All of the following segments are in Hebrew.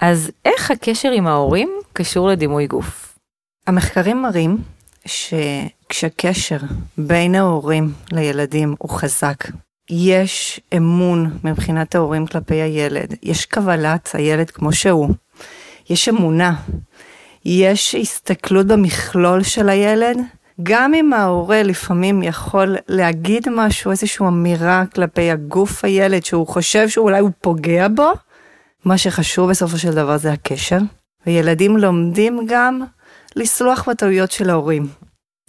אז איך הקשר עם ההורים קשור לדימוי גוף? המחקרים מראים שכשהקשר בין ההורים לילדים הוא חזק, יש אמון מבחינת ההורים כלפי הילד, יש קבלת הילד כמו שהוא, יש אמונה, יש הסתכלות במכלול של הילד, גם אם ההורה לפעמים יכול להגיד משהו, איזושהי אמירה כלפי הגוף הילד שהוא חושב שאולי הוא פוגע בו, מה שחשוב בסופו של דבר זה הקשר. וילדים לומדים גם לסלוח בטעויות של ההורים.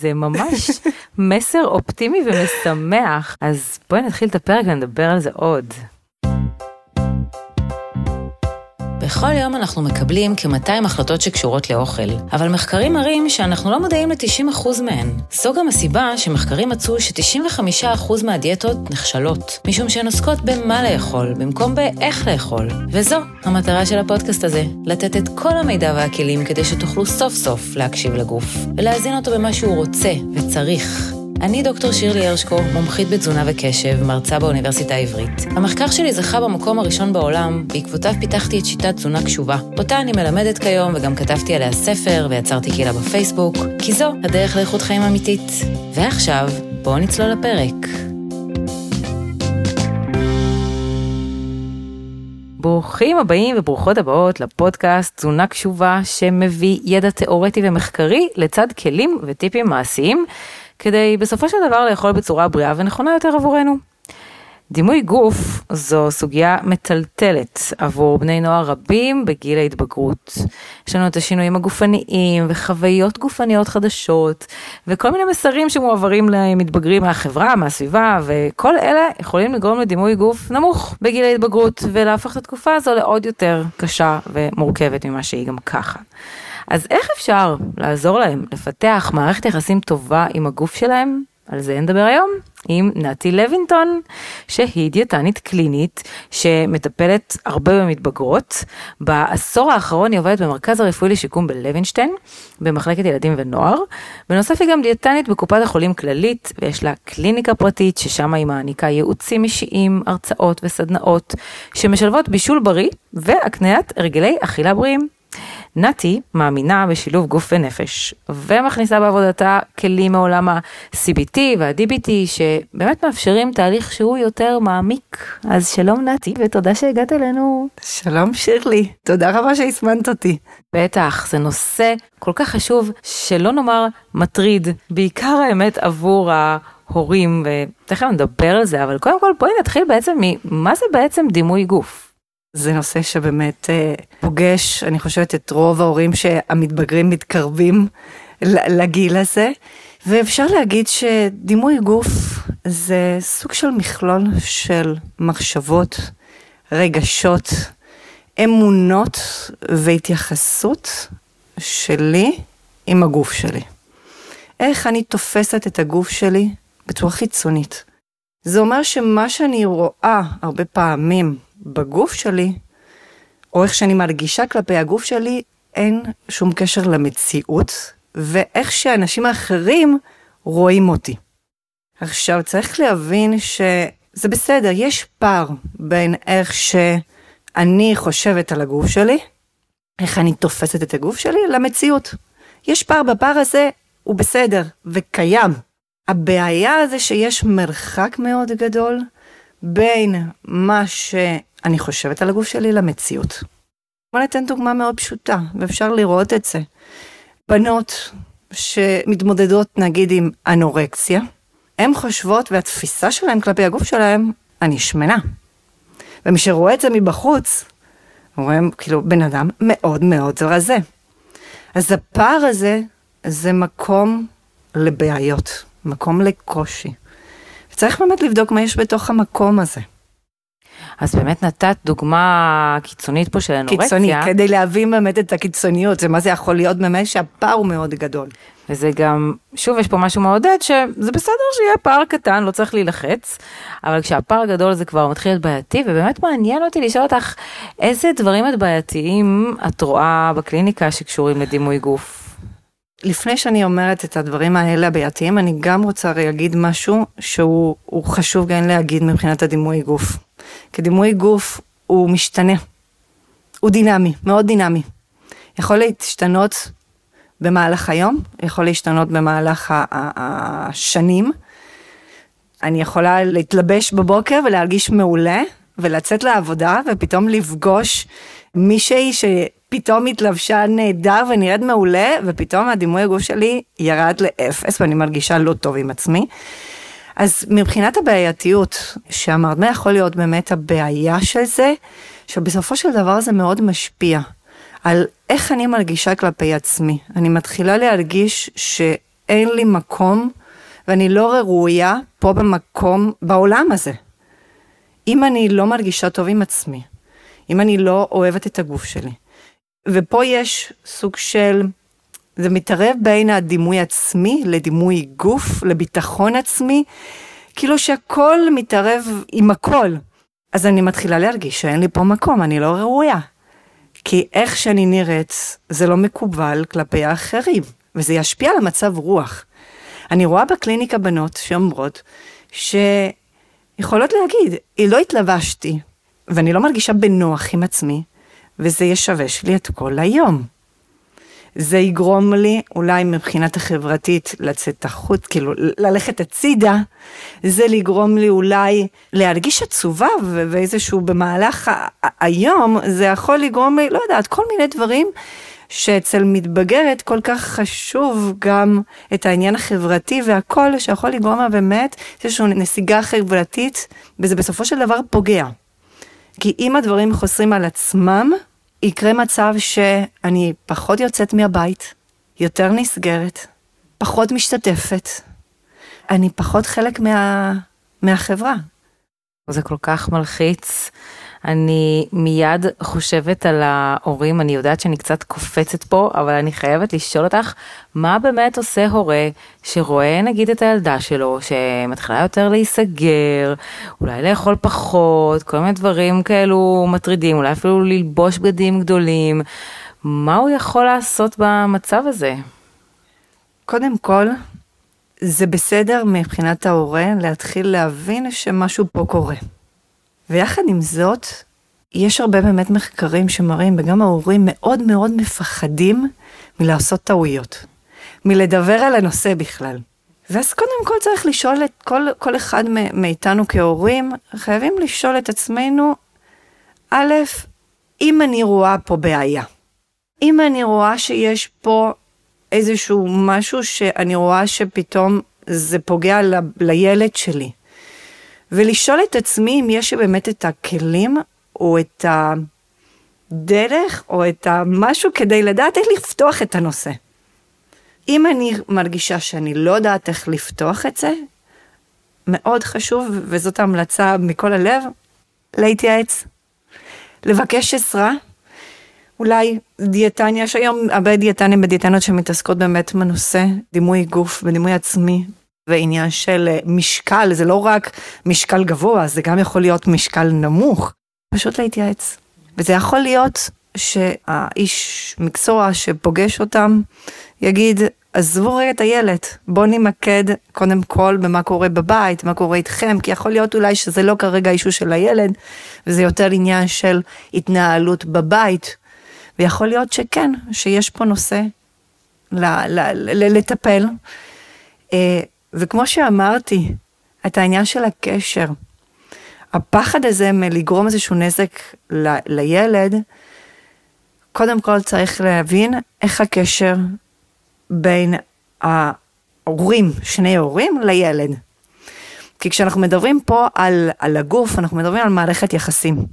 זה ממש מסר אופטימי ומשמח. אז בואי נתחיל את הפרק ונדבר על זה עוד. בכל יום אנחנו מקבלים כ-200 החלטות שקשורות לאוכל, אבל מחקרים מראים שאנחנו לא מודעים ל-90% מהן. זו גם הסיבה שמחקרים מצאו ש-95% מהדיאטות נכשלות, משום שהן עוסקות במה לאכול, במקום באיך לאכול. וזו המטרה של הפודקאסט הזה, לתת את כל המידע והכלים כדי שתוכלו סוף סוף להקשיב לגוף, ולהזין אותו במה שהוא רוצה וצריך. אני דוקטור שירלי הרשקו, מומחית בתזונה וקשב, מרצה באוניברסיטה העברית. המחקר שלי זכה במקום הראשון בעולם, בעקבותיו פיתחתי את שיטת תזונה קשובה. אותה אני מלמדת כיום וגם כתבתי עליה ספר ויצרתי קהילה בפייסבוק, כי זו הדרך לאיכות חיים אמיתית. ועכשיו, בואו נצלול לפרק. ברוכים הבאים וברוכות הבאות לפודקאסט תזונה קשובה שמביא ידע תיאורטי ומחקרי לצד כלים וטיפים מעשיים כדי בסופו של דבר לאכול בצורה בריאה ונכונה יותר עבורנו. דימוי גוף זו סוגיה מטלטלת עבור בני נוער רבים בגיל ההתבגרות. יש לנו את השינויים הגופניים וחוויות גופניות חדשות וכל מיני מסרים שמועברים למתבגרים מהחברה, מהסביבה וכל אלה יכולים לגרום לדימוי גוף נמוך בגיל ההתבגרות ולהפוך את התקופה הזו לעוד יותר קשה ומורכבת ממה שהיא גם ככה. אז איך אפשר לעזור להם לפתח מערכת יחסים טובה עם הגוף שלהם? על זה נדבר היום עם נתי לוינטון, שהיא דיאטנית קלינית שמטפלת הרבה במתבגרות. בעשור האחרון היא עובדת במרכז הרפואי לשיקום בלוינשטיין, במחלקת ילדים ונוער. בנוסף היא גם דיאטנית בקופת החולים כללית, ויש לה קליניקה פרטית ששם היא מעניקה ייעוצים אישיים, הרצאות וסדנאות, שמשלבות בישול בריא והקניית הרגלי אכילה בריאים. נתי מאמינה בשילוב גוף ונפש, ומכניסה בעבודתה כלים מעולם ה-CBT וה-DBT, שבאמת מאפשרים תהליך שהוא יותר מעמיק. אז שלום נתי, ותודה שהגעת אלינו. שלום שירלי, תודה רבה שהזמנת אותי. בטח, זה נושא כל כך חשוב, שלא נאמר מטריד, בעיקר האמת עבור ה... הורים, ותכף נדבר על זה, אבל קודם כל בואי נתחיל בעצם ממה זה בעצם דימוי גוף. זה נושא שבאמת אה, פוגש, אני חושבת, את רוב ההורים שהמתבגרים מתקרבים לגיל הזה. ואפשר להגיד שדימוי גוף זה סוג של מכלול של מחשבות, רגשות, אמונות והתייחסות שלי עם הגוף שלי. איך אני תופסת את הגוף שלי בצורה חיצונית. זה אומר שמה שאני רואה הרבה פעמים בגוף שלי, או איך שאני מרגישה כלפי הגוף שלי, אין שום קשר למציאות, ואיך שאנשים האחרים רואים אותי. עכשיו, צריך להבין שזה בסדר, יש פער בין איך שאני חושבת על הגוף שלי, איך אני תופסת את הגוף שלי, למציאות. יש פער בפער הזה, הוא בסדר, וקיים. הבעיה זה שיש מרחק מאוד גדול בין מה שאני חושבת על הגוף שלי למציאות. בוא ניתן דוגמה מאוד פשוטה, ואפשר לראות את זה. בנות שמתמודדות נגיד עם אנורקסיה, הן חושבות, והתפיסה שלהן כלפי הגוף שלהן, אני שמנה. ומי שרואה את זה מבחוץ, רואה כאילו בן אדם מאוד מאוד רזה. אז הפער הזה, זה מקום לבעיות, מקום לקושי. וצריך באמת לבדוק מה יש בתוך המקום הזה. אז באמת נתת דוגמה קיצונית פה של אנורקסיה. קיצוני, כדי להבין באמת את הקיצוניות, זה מה זה יכול להיות באמת שהפער הוא מאוד גדול. וזה גם, שוב יש פה משהו מעודד, שזה בסדר שיהיה פער קטן, לא צריך להילחץ, אבל כשהפער גדול זה כבר מתחיל להיות בעייתי, ובאמת מעניין אותי לשאול אותך, איזה דברים את בעייתיים את רואה בקליניקה שקשורים לדימוי גוף? לפני שאני אומרת את הדברים האלה הבעייתיים, אני גם רוצה להגיד משהו שהוא חשוב גם להגיד מבחינת הדימוי גוף. כי דימוי גוף הוא משתנה. הוא דינמי, מאוד דינמי. יכול להשתנות במהלך היום, יכול להשתנות במהלך השנים. אני יכולה להתלבש בבוקר ולהרגיש מעולה, ולצאת לעבודה, ופתאום לפגוש מישהי שפתאום התלבשה נהדר ונראית מעולה, ופתאום הדימוי הגוף שלי ירד לאפס, ואני מרגישה לא טוב עם עצמי. אז מבחינת הבעייתיות, שאמרת, מה יכול להיות באמת הבעיה של זה, שבסופו של דבר זה מאוד משפיע על איך אני מרגישה כלפי עצמי. אני מתחילה להרגיש שאין לי מקום ואני לא ראויה פה במקום, בעולם הזה. אם אני לא מרגישה טוב עם עצמי, אם אני לא אוהבת את הגוף שלי. ופה יש סוג של, זה מתערב בין הדימוי עצמי לדימוי גוף, לביטחון עצמי, כאילו שהכל מתערב עם הכל. אז אני מתחילה להרגיש שאין לי פה מקום, אני לא ראויה. כי איך שאני נראית, זה לא מקובל כלפי האחרים, וזה ישפיע על המצב רוח. אני רואה בקליניקה בנות שאומרות שיכולות להגיד, לא התלבשתי, ואני לא מרגישה בנוח עם עצמי, וזה ישבש לי את כל היום. זה יגרום לי אולי מבחינת החברתית לצאת החוץ, כאילו ללכת הצידה, זה לגרום לי אולי להרגיש עצובה ואיזשהו במהלך היום, זה יכול לגרום לי, לא יודעת, כל מיני דברים שאצל מתבגרת כל כך חשוב גם את העניין החברתי והכל שיכול לגרום לה באמת איזושהי נסיגה חברתית וזה בסופו של דבר פוגע. כי אם הדברים חוזרים על עצמם, יקרה מצב שאני פחות יוצאת מהבית, יותר נסגרת, פחות משתתפת, אני פחות חלק מה, מהחברה. זה כל כך מלחיץ. אני מיד חושבת על ההורים, אני יודעת שאני קצת קופצת פה, אבל אני חייבת לשאול אותך, מה באמת עושה הורה שרואה נגיד את הילדה שלו, שמתחילה יותר להיסגר, אולי לאכול פחות, כל מיני דברים כאלו מטרידים, אולי אפילו ללבוש בגדים גדולים, מה הוא יכול לעשות במצב הזה? קודם כל, זה בסדר מבחינת ההורה להתחיל להבין שמשהו פה קורה. ויחד עם זאת, יש הרבה באמת מחקרים שמראים, וגם ההורים מאוד מאוד מפחדים מלעשות טעויות, מלדבר על הנושא בכלל. ואז קודם כל צריך לשאול את כל, כל אחד מאיתנו כהורים, חייבים לשאול את עצמנו, א', אם אני רואה פה בעיה, אם אני רואה שיש פה איזשהו משהו שאני רואה שפתאום זה פוגע ל, לילד שלי, ולשאול את עצמי אם יש באמת את הכלים או את הדרך או את המשהו כדי לדעת איך לפתוח את הנושא. אם אני מרגישה שאני לא יודעת איך לפתוח את זה, מאוד חשוב, וזאת המלצה מכל הלב, להתייעץ. לבקש עזרה, אולי דיאטניה, יש היום הרבה דיאטנים ודיאטנות שמתעסקות באמת בנושא דימוי גוף ודימוי עצמי, ועניין של אה, משקל, זה לא רק משקל גבוה, זה גם יכול להיות משקל נמוך. פשוט להתייעץ. וזה יכול להיות שהאיש מקצוע שפוגש אותם יגיד, עזבו רגע את הילד, בואו נמקד קודם כל במה קורה בבית, מה קורה איתכם, כי יכול להיות אולי שזה לא כרגע אישו של הילד, וזה יותר עניין של התנהלות בבית, ויכול להיות שכן, שיש פה נושא לטפל. וכמו שאמרתי, את העניין של הקשר, הפחד הזה מלגרום איזשהו נזק ל, לילד, קודם כל צריך להבין איך הקשר בין ההורים, שני הורים, לילד. כי כשאנחנו מדברים פה על, על הגוף, אנחנו מדברים על מערכת יחסים.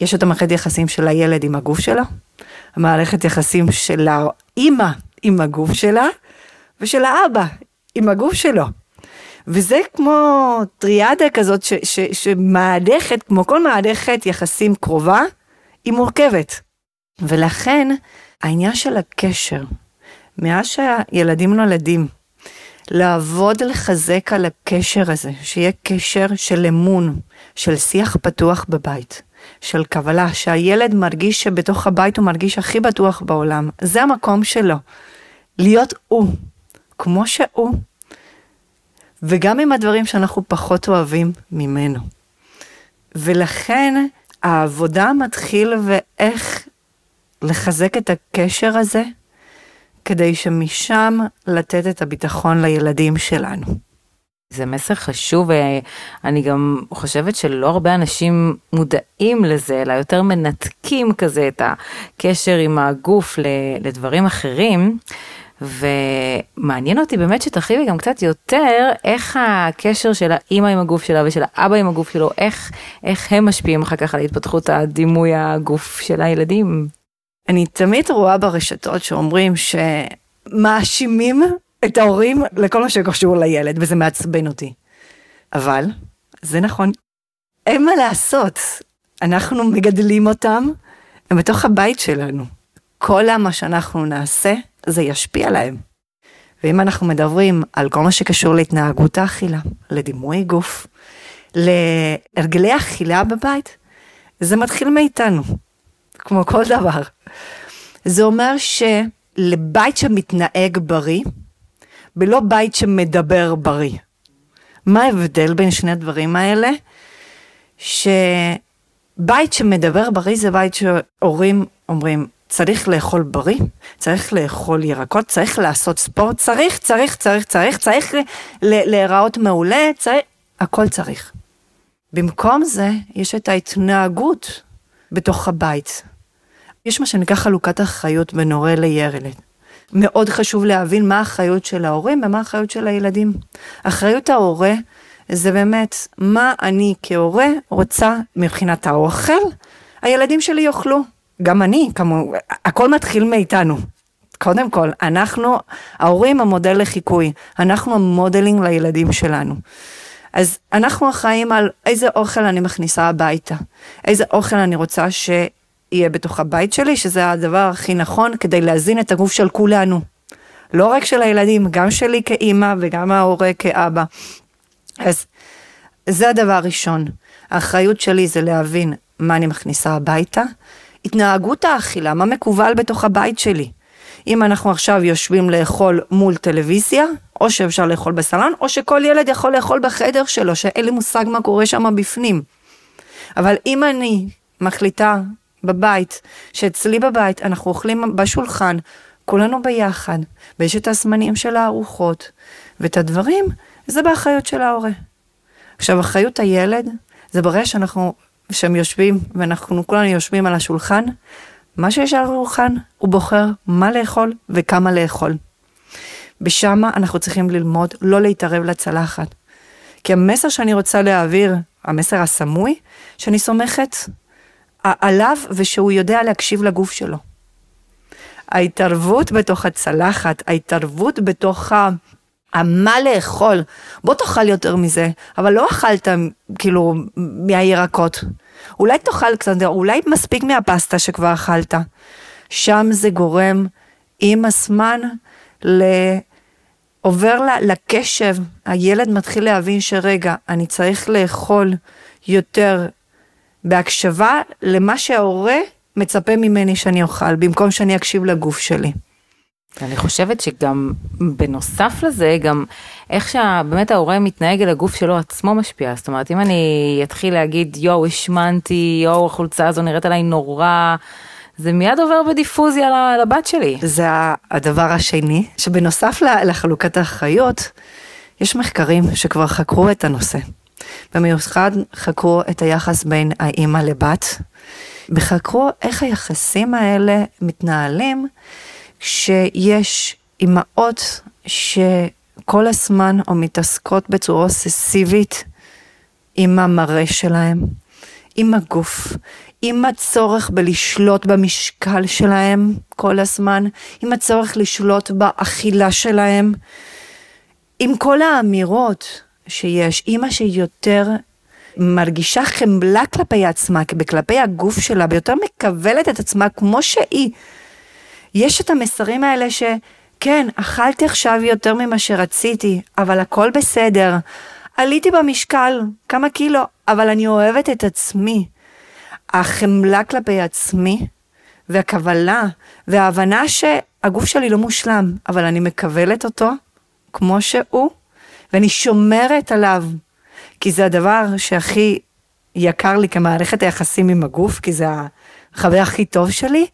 יש את המערכת יחסים של הילד עם הגוף שלו, המערכת יחסים של האימא עם הגוף שלה, ושל האבא עם הגוף שלו. וזה כמו טריאדה כזאת ש, ש, שמעדכת, כמו כל מעדכת יחסים קרובה, היא מורכבת. ולכן העניין של הקשר, מאז שהילדים נולדים, לעבוד לחזק על הקשר הזה, שיהיה קשר של אמון, של שיח פתוח בבית, של קבלה, שהילד מרגיש שבתוך הבית הוא מרגיש הכי בטוח בעולם. זה המקום שלו. להיות הוא, כמו שהוא. וגם עם הדברים שאנחנו פחות אוהבים ממנו. ולכן העבודה מתחיל ואיך לחזק את הקשר הזה, כדי שמשם לתת את הביטחון לילדים שלנו. זה מסר חשוב, ואני גם חושבת שלא הרבה אנשים מודעים לזה, אלא יותר מנתקים כזה את הקשר עם הגוף לדברים אחרים. ומעניין אותי באמת שתרחיבי גם קצת יותר איך הקשר של האימא עם הגוף שלה ושל האבא עם הגוף שלו, איך, איך הם משפיעים אחר כך על התפתחות הדימוי הגוף של הילדים. אני תמיד רואה ברשתות שאומרים שמאשימים את ההורים לכל מה שקשור לילד, וזה מעצבן אותי. אבל, זה נכון. אין מה לעשות, אנחנו מגדלים אותם, הם בתוך הבית שלנו. כל מה שאנחנו נעשה, זה ישפיע עליהם. ואם אנחנו מדברים על כל מה שקשור להתנהגות האכילה, לדימוי גוף, להרגלי אכילה בבית, זה מתחיל מאיתנו, כמו כל דבר. זה אומר שלבית שמתנהג בריא, ולא בית שמדבר בריא. מה ההבדל בין שני הדברים האלה? שבית שמדבר בריא זה בית שהורים אומרים, צריך לאכול בריא, צריך לאכול ירקות, צריך לעשות ספורט, צריך, צריך, צריך, צריך, צריך להיראות מעולה, צריך, הכל צריך. במקום זה, יש את ההתנהגות בתוך הבית. יש מה שנקרא חלוקת אחריות בין הורה לילד. מאוד חשוב להבין מה האחריות של ההורים ומה האחריות של הילדים. אחריות ההורה זה באמת מה אני כהורה רוצה מבחינת האוכל, הילדים שלי יאכלו. גם אני, כמו, הכל מתחיל מאיתנו. קודם כל, אנחנו, ההורים המודל לחיקוי, אנחנו המודלינג לילדים שלנו. אז אנחנו אחראים על איזה אוכל אני מכניסה הביתה, איזה אוכל אני רוצה שיהיה בתוך הבית שלי, שזה הדבר הכי נכון כדי להזין את הגוף של כולנו. לא רק של הילדים, גם שלי כאימא וגם ההורה כאבא. אז זה הדבר הראשון. האחריות שלי זה להבין מה אני מכניסה הביתה, התנהגות האכילה, מה מקובל בתוך הבית שלי. אם אנחנו עכשיו יושבים לאכול מול טלוויזיה, או שאפשר לאכול בסלון, או שכל ילד יכול לאכול בחדר שלו, שאין לי מושג מה קורה שם בפנים. אבל אם אני מחליטה בבית, שאצלי בבית אנחנו אוכלים בשולחן, כולנו ביחד, ויש את הזמנים של הארוחות, ואת הדברים, זה באחריות של ההורה. עכשיו, אחריות הילד, זה ברגע שאנחנו שהם יושבים, ואנחנו כולנו יושבים על השולחן, מה שיש על השולחן, הוא בוחר מה לאכול וכמה לאכול. בשמה אנחנו צריכים ללמוד לא להתערב לצלחת. כי המסר שאני רוצה להעביר, המסר הסמוי, שאני סומכת עליו ושהוא יודע להקשיב לגוף שלו. ההתערבות בתוך הצלחת, ההתערבות בתוך מה לאכול, בוא תאכל יותר מזה, אבל לא אכלת כאילו מהירקות. אולי תאכל קצת, אולי מספיק מהפסטה שכבר אכלת. שם זה גורם עם הזמן ל... עובר לקשב, הילד מתחיל להבין שרגע, אני צריך לאכול יותר בהקשבה למה שההורה מצפה ממני שאני אוכל, במקום שאני אקשיב לגוף שלי. אני חושבת שגם בנוסף לזה, גם איך שבאמת ההורה מתנהג אל הגוף שלו עצמו משפיע. זאת אומרת, אם אני אתחיל להגיד, יואו, השמנתי, יואו, החולצה הזו נראית עליי נורא, זה מיד עובר בדיפוזיה לבת שלי. זה הדבר השני, שבנוסף לחלוקת האחריות, יש מחקרים שכבר חקרו את הנושא. במיוחד חקרו את היחס בין האימא לבת, וחקרו איך היחסים האלה מתנהלים שיש אימהות שכל הזמן או מתעסקות בצורה אובססיבית עם המראה שלהם, עם הגוף, עם הצורך בלשלוט במשקל שלהם כל הזמן, עם הצורך לשלוט באכילה שלהם, עם כל האמירות שיש, אימא שיותר מרגישה חמלה כלפי עצמה, כלפי הגוף שלה, ויותר מקבלת את עצמה כמו שהיא, יש את המסרים האלה שכן, אכלתי עכשיו יותר ממה שרציתי, אבל הכל בסדר. עליתי במשקל כמה קילו, אבל אני אוהבת את עצמי. החמלה כלפי עצמי, והקבלה, וההבנה שהגוף שלי לא מושלם, אבל אני מקבלת אותו כמו שהוא, ואני שומרת עליו, כי זה הדבר שהכי יקר לי כמערכת היחסים עם הגוף, כי זה החבר הכי טוב שלי,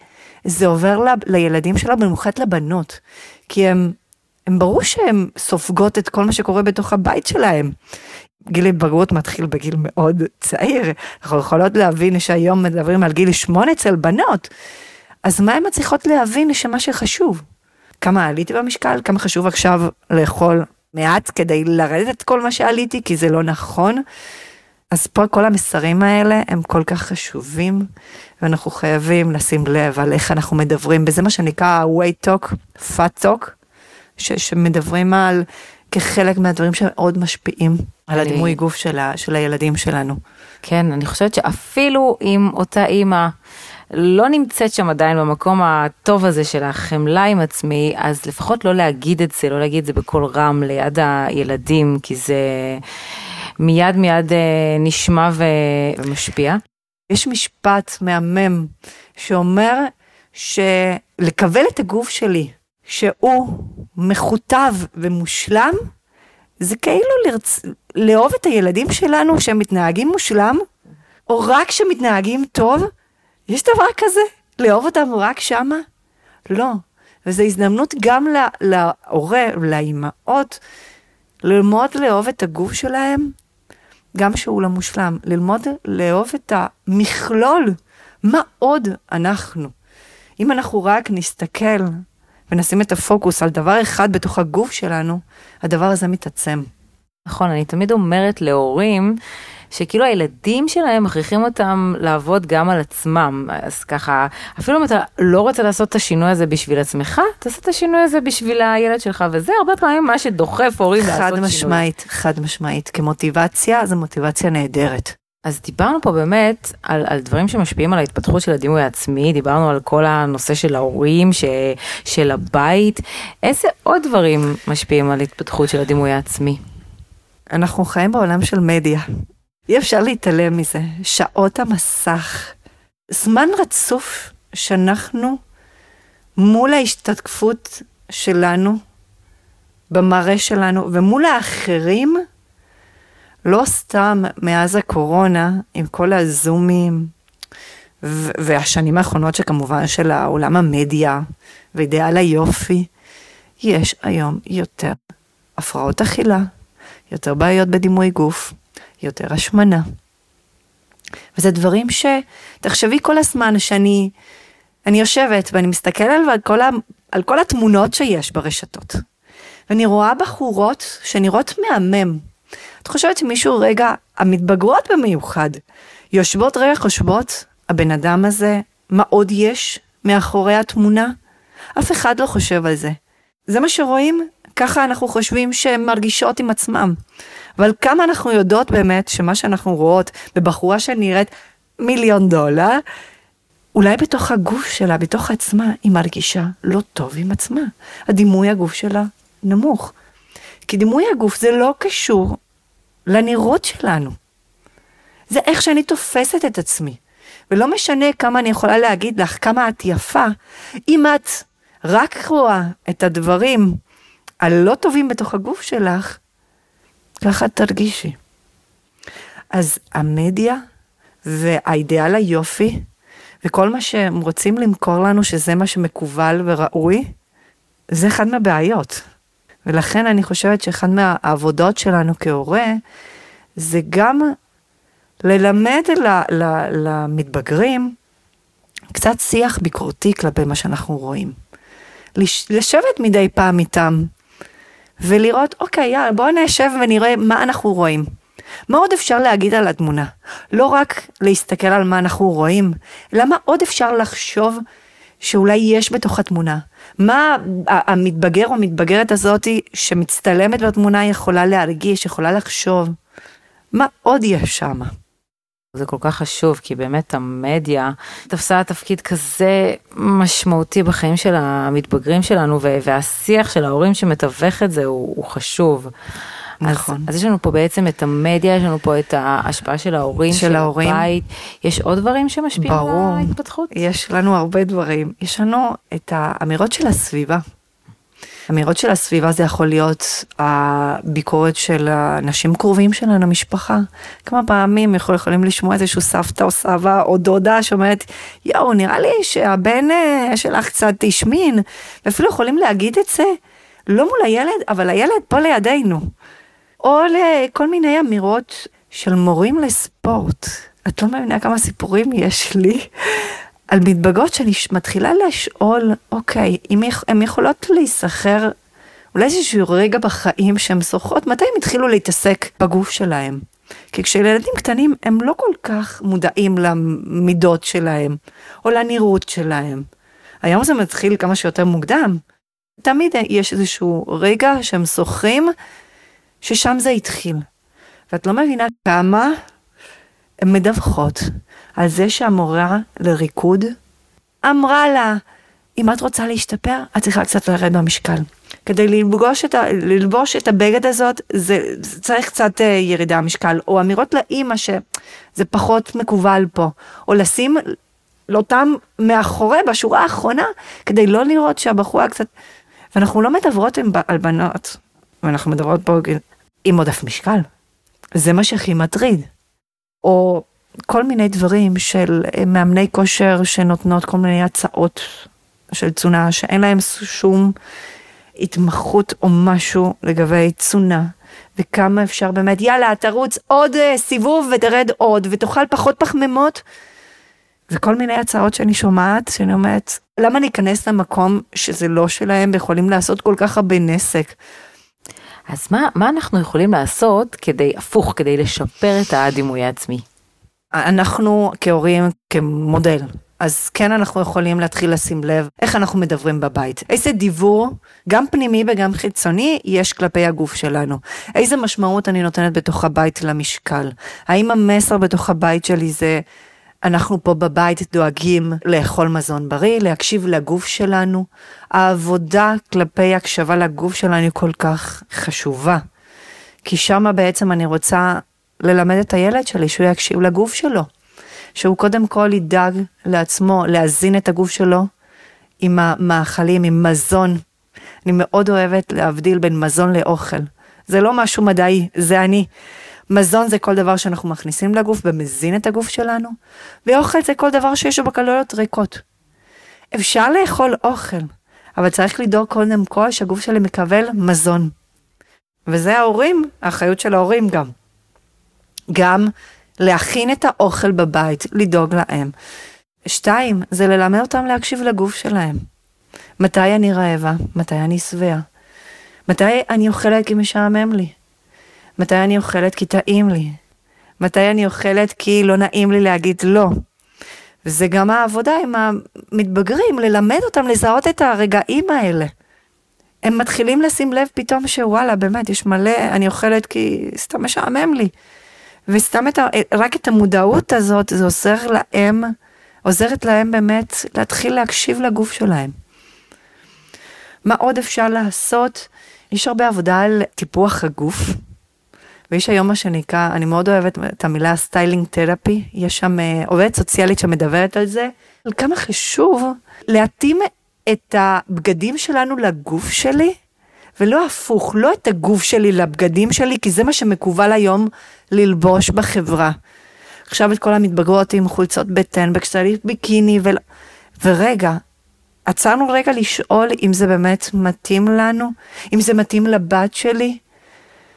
זה עובר ל, לילדים שלה, במיוחד לבנות. כי הם, הם ברור שהן סופגות את כל מה שקורה בתוך הבית שלהם. גיל התבגרות מתחיל בגיל מאוד צעיר, אנחנו יכולות להבין שהיום מדברים על גיל שמונה אצל בנות, אז מה הן מצליחות להבין שמה שחשוב? כמה עליתי במשקל, כמה חשוב עכשיו לאכול מעט כדי לרדת את כל מה שעליתי, כי זה לא נכון. אז פה כל המסרים האלה הם כל כך חשובים, ואנחנו חייבים לשים לב על איך אנחנו מדברים, וזה מה שנקרא weight talk, fat talk, ש- שמדברים על כחלק מהדברים שמאוד משפיעים על אני- הדימוי גוף של, ה- של הילדים שלנו. כן, אני חושבת שאפילו אם אותה אימא לא נמצאת שם עדיין במקום הטוב הזה של החמלה עם עצמי, אז לפחות לא להגיד את זה, לא להגיד את זה בקול רם ליד הילדים, כי זה מיד מיד אה, נשמע ומשפיע. יש משפט מהמם שאומר שלקבל את הגוף שלי, שהוא מכותב ומושלם, זה כאילו לרצ... לאהוב את הילדים שלנו שהם מתנהגים מושלם, או רק שמתנהגים טוב? יש דבר כזה? לאהוב אותם רק שמה? לא. וזו הזדמנות גם לה- להורה, לאימהות, ללמוד לאהוב את הגוף שלהם, גם שהוא לא מושלם, ללמוד לאהוב את המכלול. מה עוד אנחנו? אם אנחנו רק נסתכל ונשים את הפוקוס על דבר אחד בתוך הגוף שלנו, הדבר הזה מתעצם. נכון, אני תמיד אומרת להורים, שכאילו הילדים שלהם מכריחים אותם לעבוד גם על עצמם, אז ככה, אפילו אם אתה לא רוצה לעשות את השינוי הזה בשביל עצמך, תעשה את השינוי הזה בשביל הילד שלך, וזה הרבה פעמים מה שדוחף הורים לעשות חד שינוי. משמעית, חד משמעית. כמוטיבציה, זו מוטיבציה נהדרת. אז דיברנו פה באמת על, על דברים שמשפיעים על ההתפתחות של הדימוי העצמי, דיברנו על כל הנושא של ההורים, ש, של הבית, איזה עוד דברים משפיעים על התפתחות של הדימוי העצמי? אנחנו חיים בעולם של מדיה. אי אפשר להתעלם מזה. שעות המסך. זמן רצוף שאנחנו מול ההשתתפות שלנו, במראה שלנו, ומול האחרים, לא סתם מאז הקורונה, עם כל הזומים, והשנים האחרונות שכמובן של העולם המדיה, ואידאל היופי, יש היום יותר הפרעות אכילה, יותר בעיות בדימוי גוף, יותר השמנה. וזה דברים ש... תחשבי כל הזמן שאני אני יושבת ואני מסתכלת על כל, ה, על כל התמונות שיש ברשתות. ואני רואה בחורות שנראות מהמם. את חושבת שמישהו רגע, המתבגרות במיוחד, יושבות רגע חושבות, הבן אדם הזה, מה עוד יש מאחורי התמונה? אף אחד לא חושב על זה. זה מה שרואים, ככה אנחנו חושבים שהן מרגישות עם עצמם. אבל כמה אנחנו יודעות באמת שמה שאנחנו רואות בבחורה שנראית מיליון דולר, אולי בתוך הגוף שלה, בתוך עצמה, היא מרגישה לא טוב עם עצמה. הדימוי הגוף שלה נמוך. כי דימוי הגוף זה לא קשור לנראות שלנו. זה איך שאני תופסת את עצמי. ולא משנה כמה אני יכולה להגיד לך כמה את יפה, אם את רק רואה את הדברים הלא טובים בתוך הגוף שלך, ככה תרגישי. אז המדיה והאידיאל היופי וכל מה שהם רוצים למכור לנו שזה מה שמקובל וראוי, זה אחד מהבעיות. ולכן אני חושבת שאחד מהעבודות שלנו כהורה, זה גם ללמד למתבגרים קצת שיח ביקורתי כלפי מה שאנחנו רואים. לש- לשבת מדי פעם איתם ולראות, אוקיי, יאללה, בואו נשב ונראה מה אנחנו רואים. מה עוד אפשר להגיד על התמונה? לא רק להסתכל על מה אנחנו רואים, אלא מה עוד אפשר לחשוב שאולי יש בתוך התמונה? מה המתבגר או המתבגרת הזאתי שמצטלמת בתמונה יכולה להרגיש, יכולה לחשוב? מה עוד יש שם? זה כל כך חשוב, כי באמת המדיה תפסה תפקיד כזה משמעותי בחיים של המתבגרים שלנו, והשיח של ההורים שמתווך את זה הוא, הוא חשוב. נכון. אז, אז יש לנו פה בעצם את המדיה, יש לנו פה את ההשפעה של ההורים, של ההורים. הבית. יש עוד דברים שמשפיעים ברור. על ההתפתחות? יש לנו הרבה דברים. יש לנו את האמירות של הסביבה. אמירות של הסביבה זה יכול להיות הביקורת של האנשים קרובים שלנו, המשפחה. כמה פעמים יכול, יכולים לשמוע איזשהו סבתא או סבא או דודה שאומרת, יואו, נראה לי שהבן אה, שלך קצת השמין, ואפילו יכולים להגיד את זה, לא מול הילד, אבל הילד פה לידינו. או לכל מיני אמירות של מורים לספורט. את לא מבינה כמה סיפורים יש לי על מתבגרות שאני מתחילה לשאול, אוקיי, אם הן יכולות להיסחר אולי איזשהו רגע בחיים שהן שוכרות, מתי הם התחילו להתעסק בגוף שלהם? כי כשילדים קטנים הם לא כל כך מודעים למידות שלהם, או לנראות שלהם. היום זה מתחיל כמה שיותר מוקדם. תמיד יש איזשהו רגע שהם שוכרים, ששם זה התחיל. ואת לא מבינה כמה הן מדווחות על זה שהמורה לריקוד אמרה לה, אם את רוצה להשתפר, את צריכה קצת לרדת במשקל. כדי ללבוש את, ה, ללבוש את הבגד הזאת, זה, זה צריך קצת uh, ירידה משקל, או אמירות לאימא שזה פחות מקובל פה, או לשים אותם מאחורי, בשורה האחרונה, כדי לא לראות שהבחורה קצת... ואנחנו לא מדברות עם, על בנות, ואנחנו מדברות פה עם עודף משקל. זה מה שהכי מטריד. או כל מיני דברים של אה, מאמני כושר שנותנות כל מיני הצעות של תזונה שאין להם שום התמחות או משהו לגבי תזונה. וכמה אפשר באמת, יאללה, תרוץ עוד uh, סיבוב ותרד עוד, ותאכל פחות פחמימות. וכל מיני הצעות שאני שומעת, שאני אומרת, למה ניכנס למקום שזה לא שלהם ויכולים לעשות כל כך הרבה נסק? אז מה, מה אנחנו יכולים לעשות כדי, הפוך, כדי לשפר את הדימוי העצמי? אנחנו כהורים, כמודל, אז כן אנחנו יכולים להתחיל לשים לב איך אנחנו מדברים בבית. איזה דיבור, גם פנימי וגם חיצוני, יש כלפי הגוף שלנו. איזה משמעות אני נותנת בתוך הבית למשקל. האם המסר בתוך הבית שלי זה אנחנו פה בבית דואגים לאכול מזון בריא, להקשיב לגוף שלנו. העבודה כלפי הקשבה לגוף שלנו היא כל כך חשובה. כי שמה בעצם אני רוצה ללמד את הילד שלי שהוא יקשיב לגוף שלו. שהוא קודם כל ידאג לעצמו להזין את הגוף שלו עם המאכלים, עם מזון. אני מאוד אוהבת להבדיל בין מזון לאוכל. זה לא משהו מדעי, זה אני. מזון זה כל דבר שאנחנו מכניסים לגוף ומזין את הגוף שלנו, ואוכל זה כל דבר שיש בו קלוריות ריקות. אפשר לאכול אוכל, אבל צריך לדאוג קודם כל שהגוף שלי מקבל מזון. וזה ההורים, האחריות של ההורים גם. גם להכין את האוכל בבית, לדאוג להם. שתיים, זה ללמד אותם להקשיב לגוף שלהם. מתי אני רעבה? מתי אני שבעה? מתי אני אוכלת כי משעמם לי? מתי אני אוכלת כי טעים לי? מתי אני אוכלת כי לא נעים לי להגיד לא? וזה גם העבודה עם המתבגרים, ללמד אותם לזהות את הרגעים האלה. הם מתחילים לשים לב פתאום שוואלה, באמת, יש מלא, אני אוכלת כי סתם משעמם לי. וסתם את ה, רק את המודעות הזאת, זה עוזר להם, עוזרת להם באמת להתחיל להקשיב לגוף שלהם. מה עוד אפשר לעשות? יש הרבה עבודה על טיפוח הגוף, ויש היום מה שנקרא, אני מאוד אוהבת את המילה styling therapy, יש שם אה, עובדת סוציאלית שמדברת על זה, על כמה חשוב להתאים את הבגדים שלנו לגוף שלי, ולא הפוך, לא את הגוף שלי לבגדים שלי, כי זה מה שמקובל היום ללבוש בחברה. עכשיו את כל המתבגרות עם חולצות בטן, בקשתלית ביקיני, ו... ורגע, עצרנו רגע לשאול אם זה באמת מתאים לנו, אם זה מתאים לבת שלי,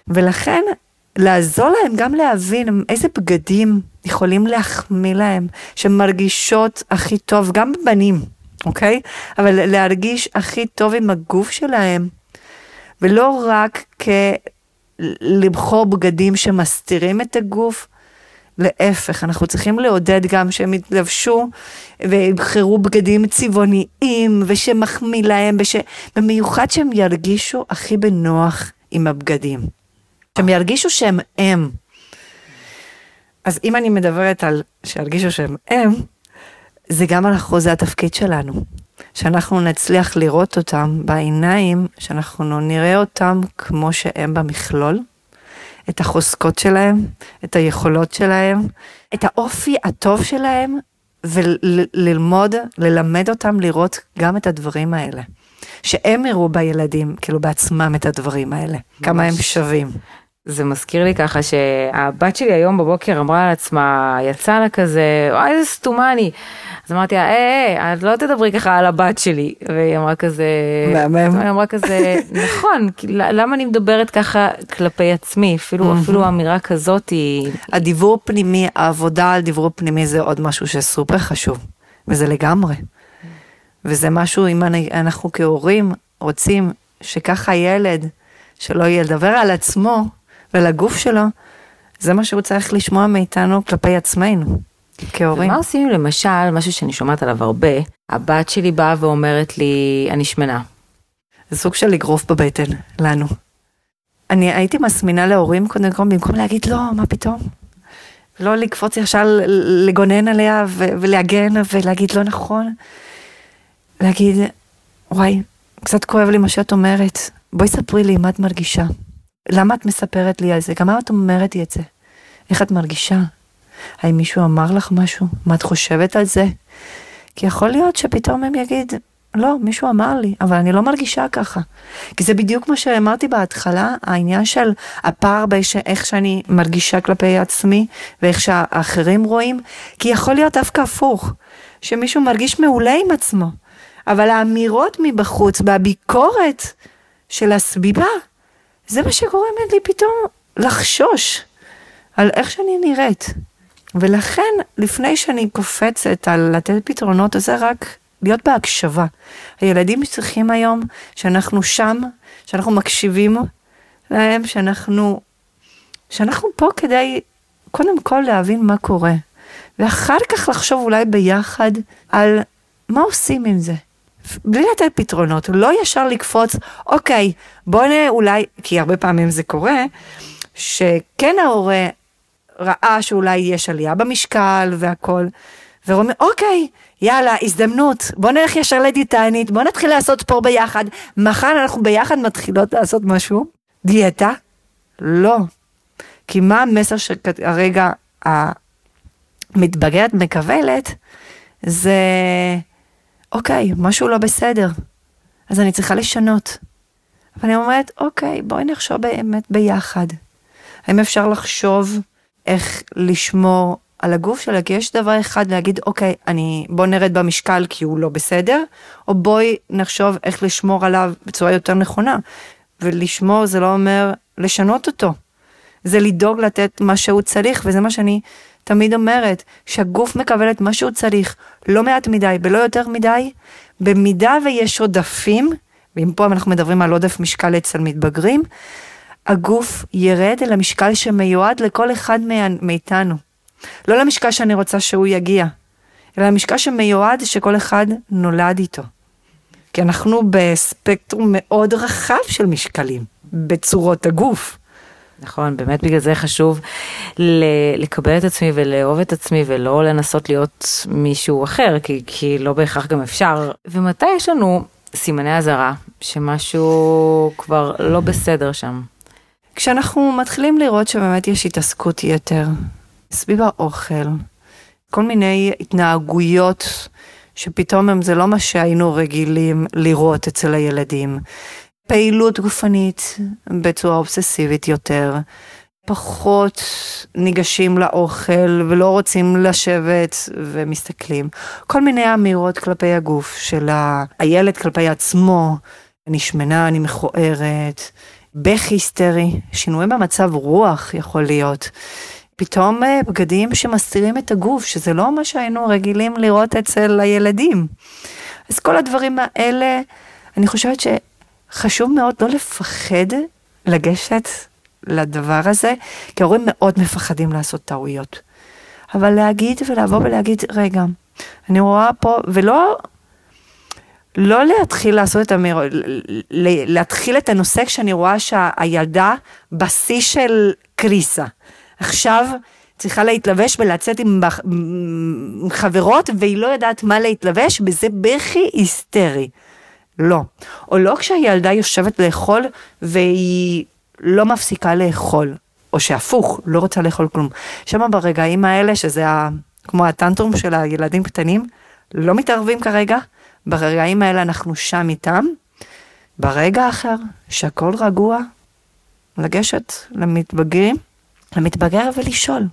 ולכן לעזור להם גם להבין איזה בגדים יכולים להחמיא להם, שמרגישות הכי טוב, גם בנים, אוקיי? אבל להרגיש הכי טוב עם הגוף שלהם. ולא רק כלבחור בגדים שמסתירים את הגוף, להפך, אנחנו צריכים לעודד גם שהם יתלבשו ויבחרו בגדים צבעוניים ושמחמיא להם, וש... במיוחד שהם ירגישו הכי בנוח עם הבגדים. שהם ירגישו שהם הם. אז אם אני מדברת על שירגישו שהם הם, זה גם על אחוזי התפקיד שלנו. שאנחנו נצליח לראות אותם בעיניים, שאנחנו נראה אותם כמו שהם במכלול, את החוזקות שלהם, את היכולות שלהם, את האופי הטוב שלהם, וללמוד, ללמד אותם לראות גם את הדברים האלה. שהם יראו בילדים, כאילו בעצמם את הדברים האלה, כמה הם שווים. זה מזכיר לי ככה שהבת שלי היום בבוקר אמרה על עצמה, יצא לה כזה, וואי איזה סתומה אני. אז אמרתי לה, היי, היי, את לא תדברי ככה על הבת שלי. והיא אמרה כזה, מהמם. היא אמרה כזה, נכון, למה אני מדברת ככה כלפי עצמי? אפילו, אפילו אמירה כזאת היא... הדיבור פנימי, העבודה על דיבור פנימי זה עוד משהו שסופר חשוב, וזה לגמרי. וזה משהו, אם אני- אנחנו כהורים רוצים שככה ילד, שלא ידבר על עצמו ועל הגוף שלו, זה מה שהוא צריך לשמוע מאיתנו כלפי עצמנו, כהורים. ומה עושים למשל, משהו שאני שומעת עליו הרבה, הבת שלי באה ואומרת לי, אני שמנה. זה סוג של אגרוף בבטן, לנו. אני הייתי מסמינה להורים קודם כל, במקום להגיד לא, מה פתאום? לא לקפוץ ישר לגונן עליה ולהגן ולהגיד לא נכון. להגיד, וואי, קצת כואב לי מה שאת אומרת, בואי ספרי לי מה את מרגישה. למה את מספרת לי על זה? גם מה את אומרת לי את זה? איך את מרגישה? האם מישהו אמר לך משהו? מה את חושבת על זה? כי יכול להיות שפתאום הם יגיד, לא, מישהו אמר לי, אבל אני לא מרגישה ככה. כי זה בדיוק מה שאמרתי בהתחלה, העניין של הפער בין ש- איך שאני מרגישה כלפי עצמי ואיך שהאחרים רואים, כי יכול להיות דווקא הפוך, שמישהו מרגיש מעולה עם עצמו, אבל האמירות מבחוץ והביקורת של הסביבה, זה מה שגורם לי פתאום לחשוש על איך שאני נראית. ולכן, לפני שאני קופצת על לתת פתרונות, זה רק להיות בהקשבה. הילדים צריכים היום שאנחנו שם, שאנחנו מקשיבים להם, שאנחנו, שאנחנו פה כדי קודם כל להבין מה קורה, ואחר כך לחשוב אולי ביחד על מה עושים עם זה. בלי לתת פתרונות, לא ישר לקפוץ, אוקיי, בוא נראה אולי, כי הרבה פעמים זה קורה, שכן ההורה ראה שאולי יש עלייה במשקל והכל, ואומר, אוקיי, יאללה, הזדמנות, בוא נלך ישר לדיאטנית, בוא נתחיל לעשות ספורט ביחד, מחר אנחנו ביחד מתחילות לעשות משהו, דיאטה? לא. כי מה המסר שכרגע המתבגרת מקבלת, זה, אוקיי, משהו לא בסדר, אז אני צריכה לשנות. ואני אומרת, אוקיי, בואי נחשוב באמת ביחד. האם אפשר לחשוב איך לשמור על הגוף שלה? כי יש דבר אחד להגיד, אוקיי, אני, בוא נרד במשקל כי הוא לא בסדר, או בואי נחשוב איך לשמור עליו בצורה יותר נכונה. ולשמור זה לא אומר לשנות אותו. זה לדאוג לתת מה שהוא צריך, וזה מה שאני תמיד אומרת, שהגוף מקבל את מה שהוא צריך, לא מעט מדי ולא יותר מדי, במידה ויש עודפים, ואם פה אנחנו מדברים על עודף משקל אצל מתבגרים, הגוף ירד אל המשקל שמיועד לכל אחד מא- מאיתנו. לא למשקל שאני רוצה שהוא יגיע, אלא למשקל שמיועד שכל אחד נולד איתו. כי אנחנו בספקטרום מאוד רחב של משקלים, בצורות הגוף. נכון, באמת בגלל זה חשוב לקבל את עצמי ולאהוב את עצמי ולא לנסות להיות מישהו אחר, כי, כי לא בהכרח גם אפשר. ומתי יש לנו סימני אזהרה שמשהו כבר לא בסדר שם? כשאנחנו מתחילים לראות שבאמת יש התעסקות יתר סביב האוכל, כל מיני התנהגויות שפתאום הם זה לא מה שהיינו רגילים לראות אצל הילדים. פעילות גופנית בצורה אובססיבית יותר, פחות ניגשים לאוכל ולא רוצים לשבת ומסתכלים. כל מיני אמירות כלפי הגוף של הילד כלפי עצמו, אני שמנה, אני מכוערת, בכי היסטרי, שינוי במצב רוח יכול להיות. פתאום אה, בגדים שמסתירים את הגוף, שזה לא מה שהיינו רגילים לראות אצל הילדים. אז כל הדברים האלה, אני חושבת שחשוב מאוד לא לפחד לגשת לדבר הזה, כי ההורים מאוד מפחדים לעשות טעויות. אבל להגיד ולבוא ולהגיד, רגע, אני רואה פה, ולא לא להתחיל לעשות את המיר... להתחיל את הנושא כשאני רואה שהילדה בשיא של קריסה. עכשיו צריכה להתלבש ולצאת. עם חברות והיא לא יודעת מה להתלבש, וזה בכי היסטרי. לא. או לא כשהילדה יושבת לאכול והיא לא מפסיקה לאכול, או שהפוך, לא רוצה לאכול כלום. שם ברגעים האלה, שזה ה... כמו הטנטרום של הילדים קטנים, לא מתערבים כרגע, ברגעים האלה אנחנו שם איתם, ברגע אחר, שהכל רגוע, לגשת למתבגרים, למתבגר ולשאול.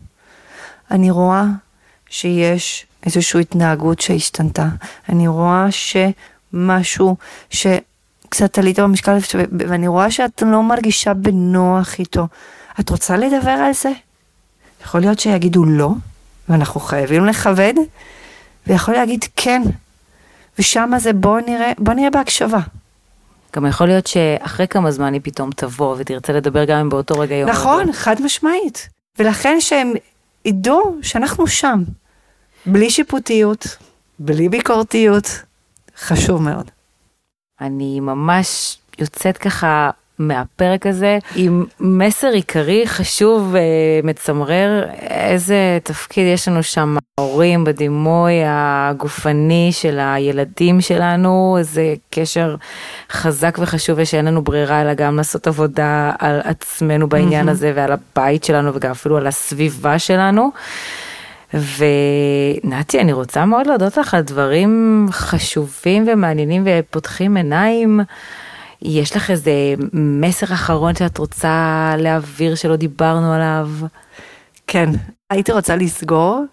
אני רואה שיש איזושהי התנהגות שהשתנתה. אני רואה שמשהו שקצת עלית במשקל, ואני רואה שאת לא מרגישה בנוח איתו. את רוצה לדבר על זה? יכול להיות שיגידו לא, ואנחנו חייבים לכבד, ויכול להגיד כן. ושם זה בוא נראה, בוא נראה בהקשבה. גם יכול להיות שאחרי כמה זמן היא פתאום תבוא ותרצה לדבר גם אם באותו רגע יום. נכון, חד משמעית. ולכן שהם ידעו שאנחנו שם, בלי שיפוטיות, בלי ביקורתיות, חשוב מאוד. אני ממש יוצאת ככה מהפרק הזה עם מסר עיקרי חשוב ומצמרר איזה תפקיד יש לנו שם ההורים בדימוי הגופני של הילדים שלנו איזה קשר חזק וחשוב ושאין לנו ברירה אלא גם לעשות עבודה על עצמנו בעניין mm-hmm. הזה ועל הבית שלנו וגם אפילו על הסביבה שלנו. ונתי, אני רוצה מאוד להודות לך על דברים חשובים ומעניינים ופותחים עיניים. יש לך איזה מסר אחרון שאת רוצה להעביר שלא דיברנו עליו? כן, הייתי רוצה לסגור עם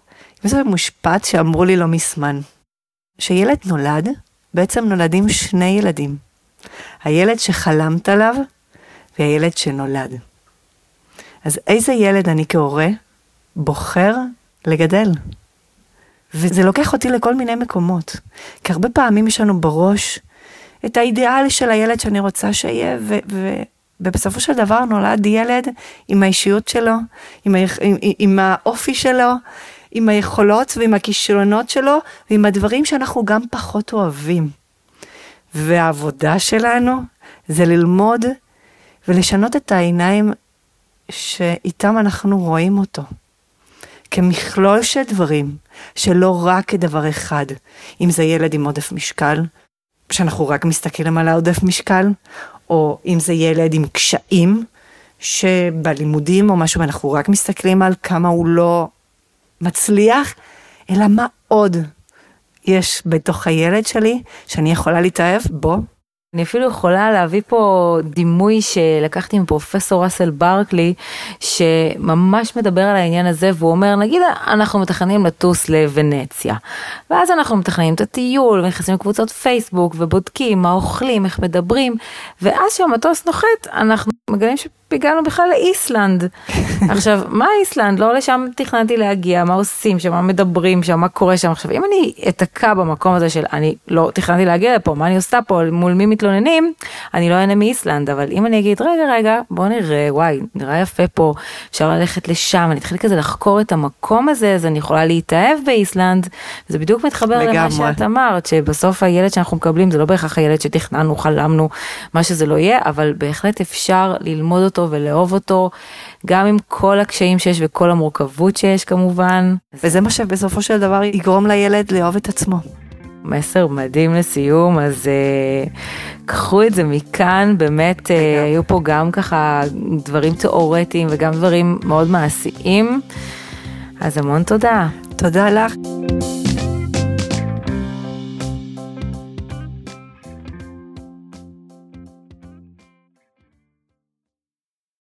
איזה משפט שאמרו לי לא מזמן. שילד נולד, בעצם נולדים שני ילדים. הילד שחלמת עליו והילד שנולד. אז איזה ילד אני כהורה בוחר לגדל? וזה לוקח אותי לכל מיני מקומות. כי הרבה פעמים יש לנו בראש את האידיאל של הילד שאני רוצה שיהיה, ובסופו של דבר נולד ילד עם האישיות שלו, עם, ה- עם, עם האופי שלו, עם היכולות ועם הכישרונות שלו, ועם הדברים שאנחנו גם פחות אוהבים. והעבודה שלנו זה ללמוד ולשנות את העיניים שאיתם אנחנו רואים אותו. כמכלול של דברים, שלא רק כדבר אחד, אם זה ילד עם עודף משקל, שאנחנו רק מסתכלים על העודף משקל, או אם זה ילד עם קשיים, שבלימודים או משהו, ואנחנו רק מסתכלים על כמה הוא לא מצליח, אלא מה עוד יש בתוך הילד שלי שאני יכולה להתאהב בו אני אפילו יכולה להביא פה דימוי שלקחתי מפרופסור ראסל ברקלי, שממש מדבר על העניין הזה, והוא אומר, נגיד אנחנו מתכננים לטוס לוונציה, ואז אנחנו מתכננים את הטיול, ונכנסים לקבוצות פייסבוק, ובודקים מה אוכלים, איך מדברים, ואז כשהמטוס נוחת, אנחנו מגלים שהגענו בכלל לאיסלנד. עכשיו, מה איסלנד? לא לשם תכננתי להגיע, מה עושים שם, מה מדברים שם, מה קורה שם. עכשיו, אם אני אתקע במקום הזה של אני לא תכננתי להגיע לפה, מה אני עושה פה, מול מי מתלוננים, אני לא אענה מאיסלנד, אבל אם אני אגיד, רגע, רגע, בוא נראה, וואי, נראה יפה פה, אפשר ללכת לשם, אני אתחיל כזה לחקור את המקום הזה, אז אני יכולה להתאהב באיסלנד, זה בדיוק מתחבר לגמרי. למה שאת אמרת, שבסוף הילד שאנחנו מקבלים זה לא בהכרח הילד שתכננו, חלמנו, מה שזה לא יהיה, אבל בהחלט אפשר ללמוד אותו ולאהוב אותו, גם עם כל הקשיים שיש וכל המורכבות שיש כמובן. וזה מה שבסופו של דבר יגרום לילד לאהוב את עצמו. מסר מדהים לסיום, אז uh, קחו את זה מכאן, באמת uh, היו פה גם ככה דברים תיאורטיים וגם דברים מאוד מעשיים, אז המון תודה. תודה לך.